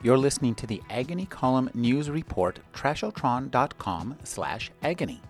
You're listening to the Agony Column News Report, trashotron.com slash agony.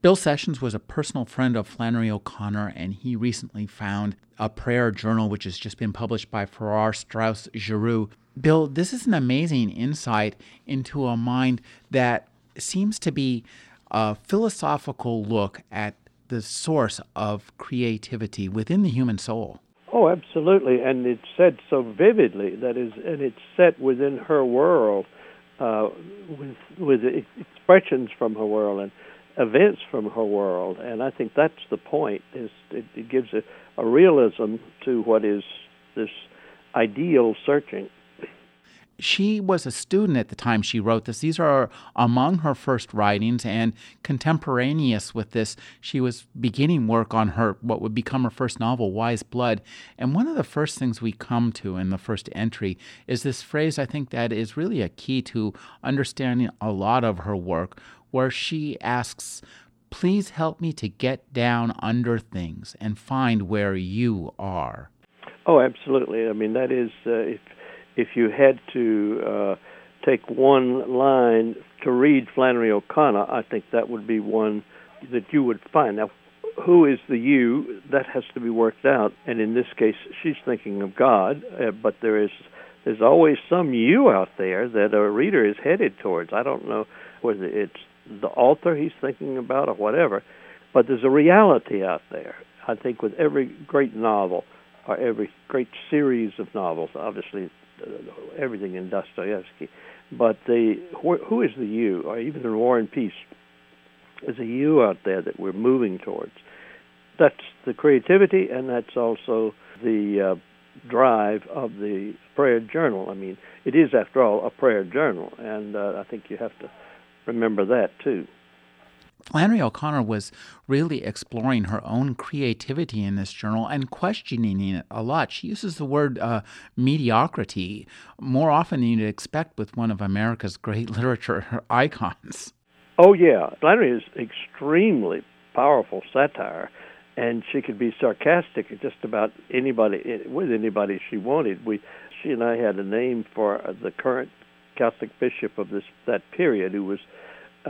Bill Sessions was a personal friend of Flannery O'Connor, and he recently found a prayer journal which has just been published by Farrar Straus Giroux. Bill, this is an amazing insight into a mind that seems to be a philosophical look at the source of creativity within the human soul. Oh, absolutely, and it's said so vividly. That is, and it's set within her world, uh, with with expressions from her world and events from her world. And I think that's the point. Is it, it gives a, a realism to what is this ideal searching she was a student at the time she wrote this. These are among her first writings, and contemporaneous with this, she was beginning work on her what would become her first novel, Wise Blood. And one of the first things we come to in the first entry is this phrase I think that is really a key to understanding a lot of her work, where she asks, Please help me to get down under things and find where you are. Oh, absolutely. I mean, that is, uh, if if you had to uh, take one line to read Flannery O'Connor, I think that would be one that you would find. Now, who is the you? That has to be worked out. And in this case, she's thinking of God, uh, but there is there's always some you out there that a reader is headed towards. I don't know whether it's the author he's thinking about or whatever, but there's a reality out there. I think with every great novel or every great series of novels, obviously everything in Dostoevsky. But the who is the you, or even in War and Peace, is a you out there that we're moving towards. That's the creativity, and that's also the uh, drive of the prayer journal. I mean, it is, after all, a prayer journal, and uh, I think you have to remember that too. Flannery O'Connor was really exploring her own creativity in this journal and questioning it a lot. She uses the word uh, mediocrity more often than you'd expect with one of America's great literature icons. Oh, yeah. Flannery is extremely powerful satire, and she could be sarcastic at just about anybody, with anybody she wanted. We, she and I had a name for the current Catholic bishop of this that period who was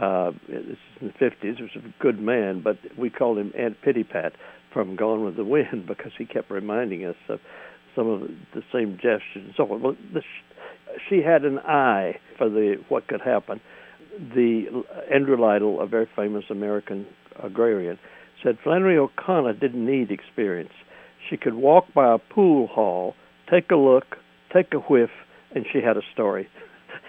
uh, this is in the 50s, was a good man, but we called him Aunt Pittypat from Gone with the Wind because he kept reminding us of some of the same gestures and so on. Well, she had an eye for the what could happen. The Andrew Lytle, a very famous American agrarian, said Flannery O'Connor didn't need experience. She could walk by a pool hall, take a look, take a whiff, and she had a story.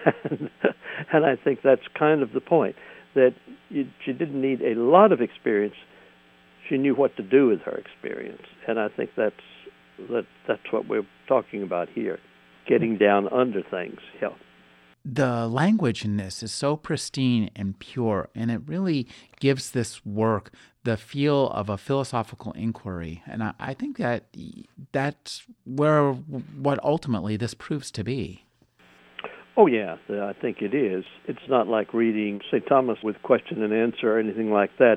and, I think that's kind of the point that you, she didn't need a lot of experience. She knew what to do with her experience, and I think that's that that's what we're talking about here, getting down under things. Yeah. The language in this is so pristine and pure, and it really gives this work the feel of a philosophical inquiry. And I, I think that that's where what ultimately this proves to be. Oh yeah, I think it is. It's not like reading St. Thomas with question and answer or anything like that.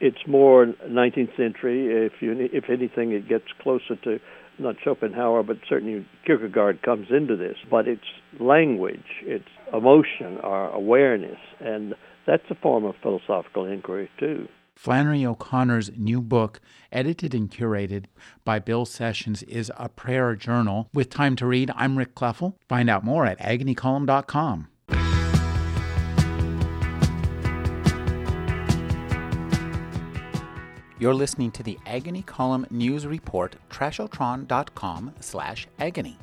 It's more 19th century. If you, if anything, it gets closer to not Schopenhauer, but certainly Kierkegaard comes into this. But it's language, it's emotion or awareness, and that's a form of philosophical inquiry too. Flannery O'Connor's new book, edited and curated by Bill Sessions, is a prayer journal. With time to read, I'm Rick Kleffel. Find out more at agonycolumn.com. You're listening to the Agony Column News Report, trashotron.com slash agony.